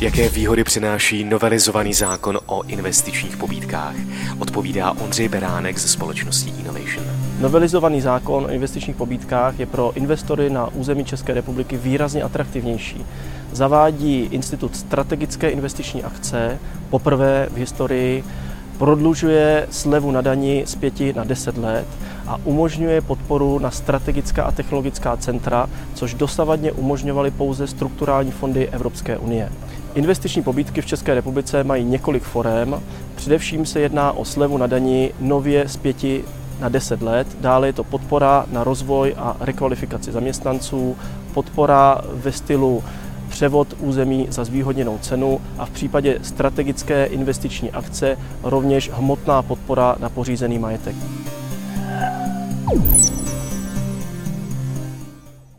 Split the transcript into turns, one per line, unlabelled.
Jaké výhody přináší novelizovaný zákon o investičních pobídkách? Odpovídá Ondřej Beránek ze společnosti Innovation.
Novelizovaný zákon o investičních pobídkách je pro investory na území České republiky výrazně atraktivnější. Zavádí institut strategické investiční akce poprvé v historii prodlužuje slevu na dani z 5 na 10 let a umožňuje podporu na strategická a technologická centra, což dosavadně umožňovaly pouze strukturální fondy Evropské unie. Investiční pobídky v České republice mají několik forem. Především se jedná o slevu na dani nově z 5 na 10 let. Dále je to podpora na rozvoj a rekvalifikaci zaměstnanců, podpora ve stylu převod území za zvýhodněnou cenu a v případě strategické investiční akce rovněž hmotná podpora na pořízený majetek.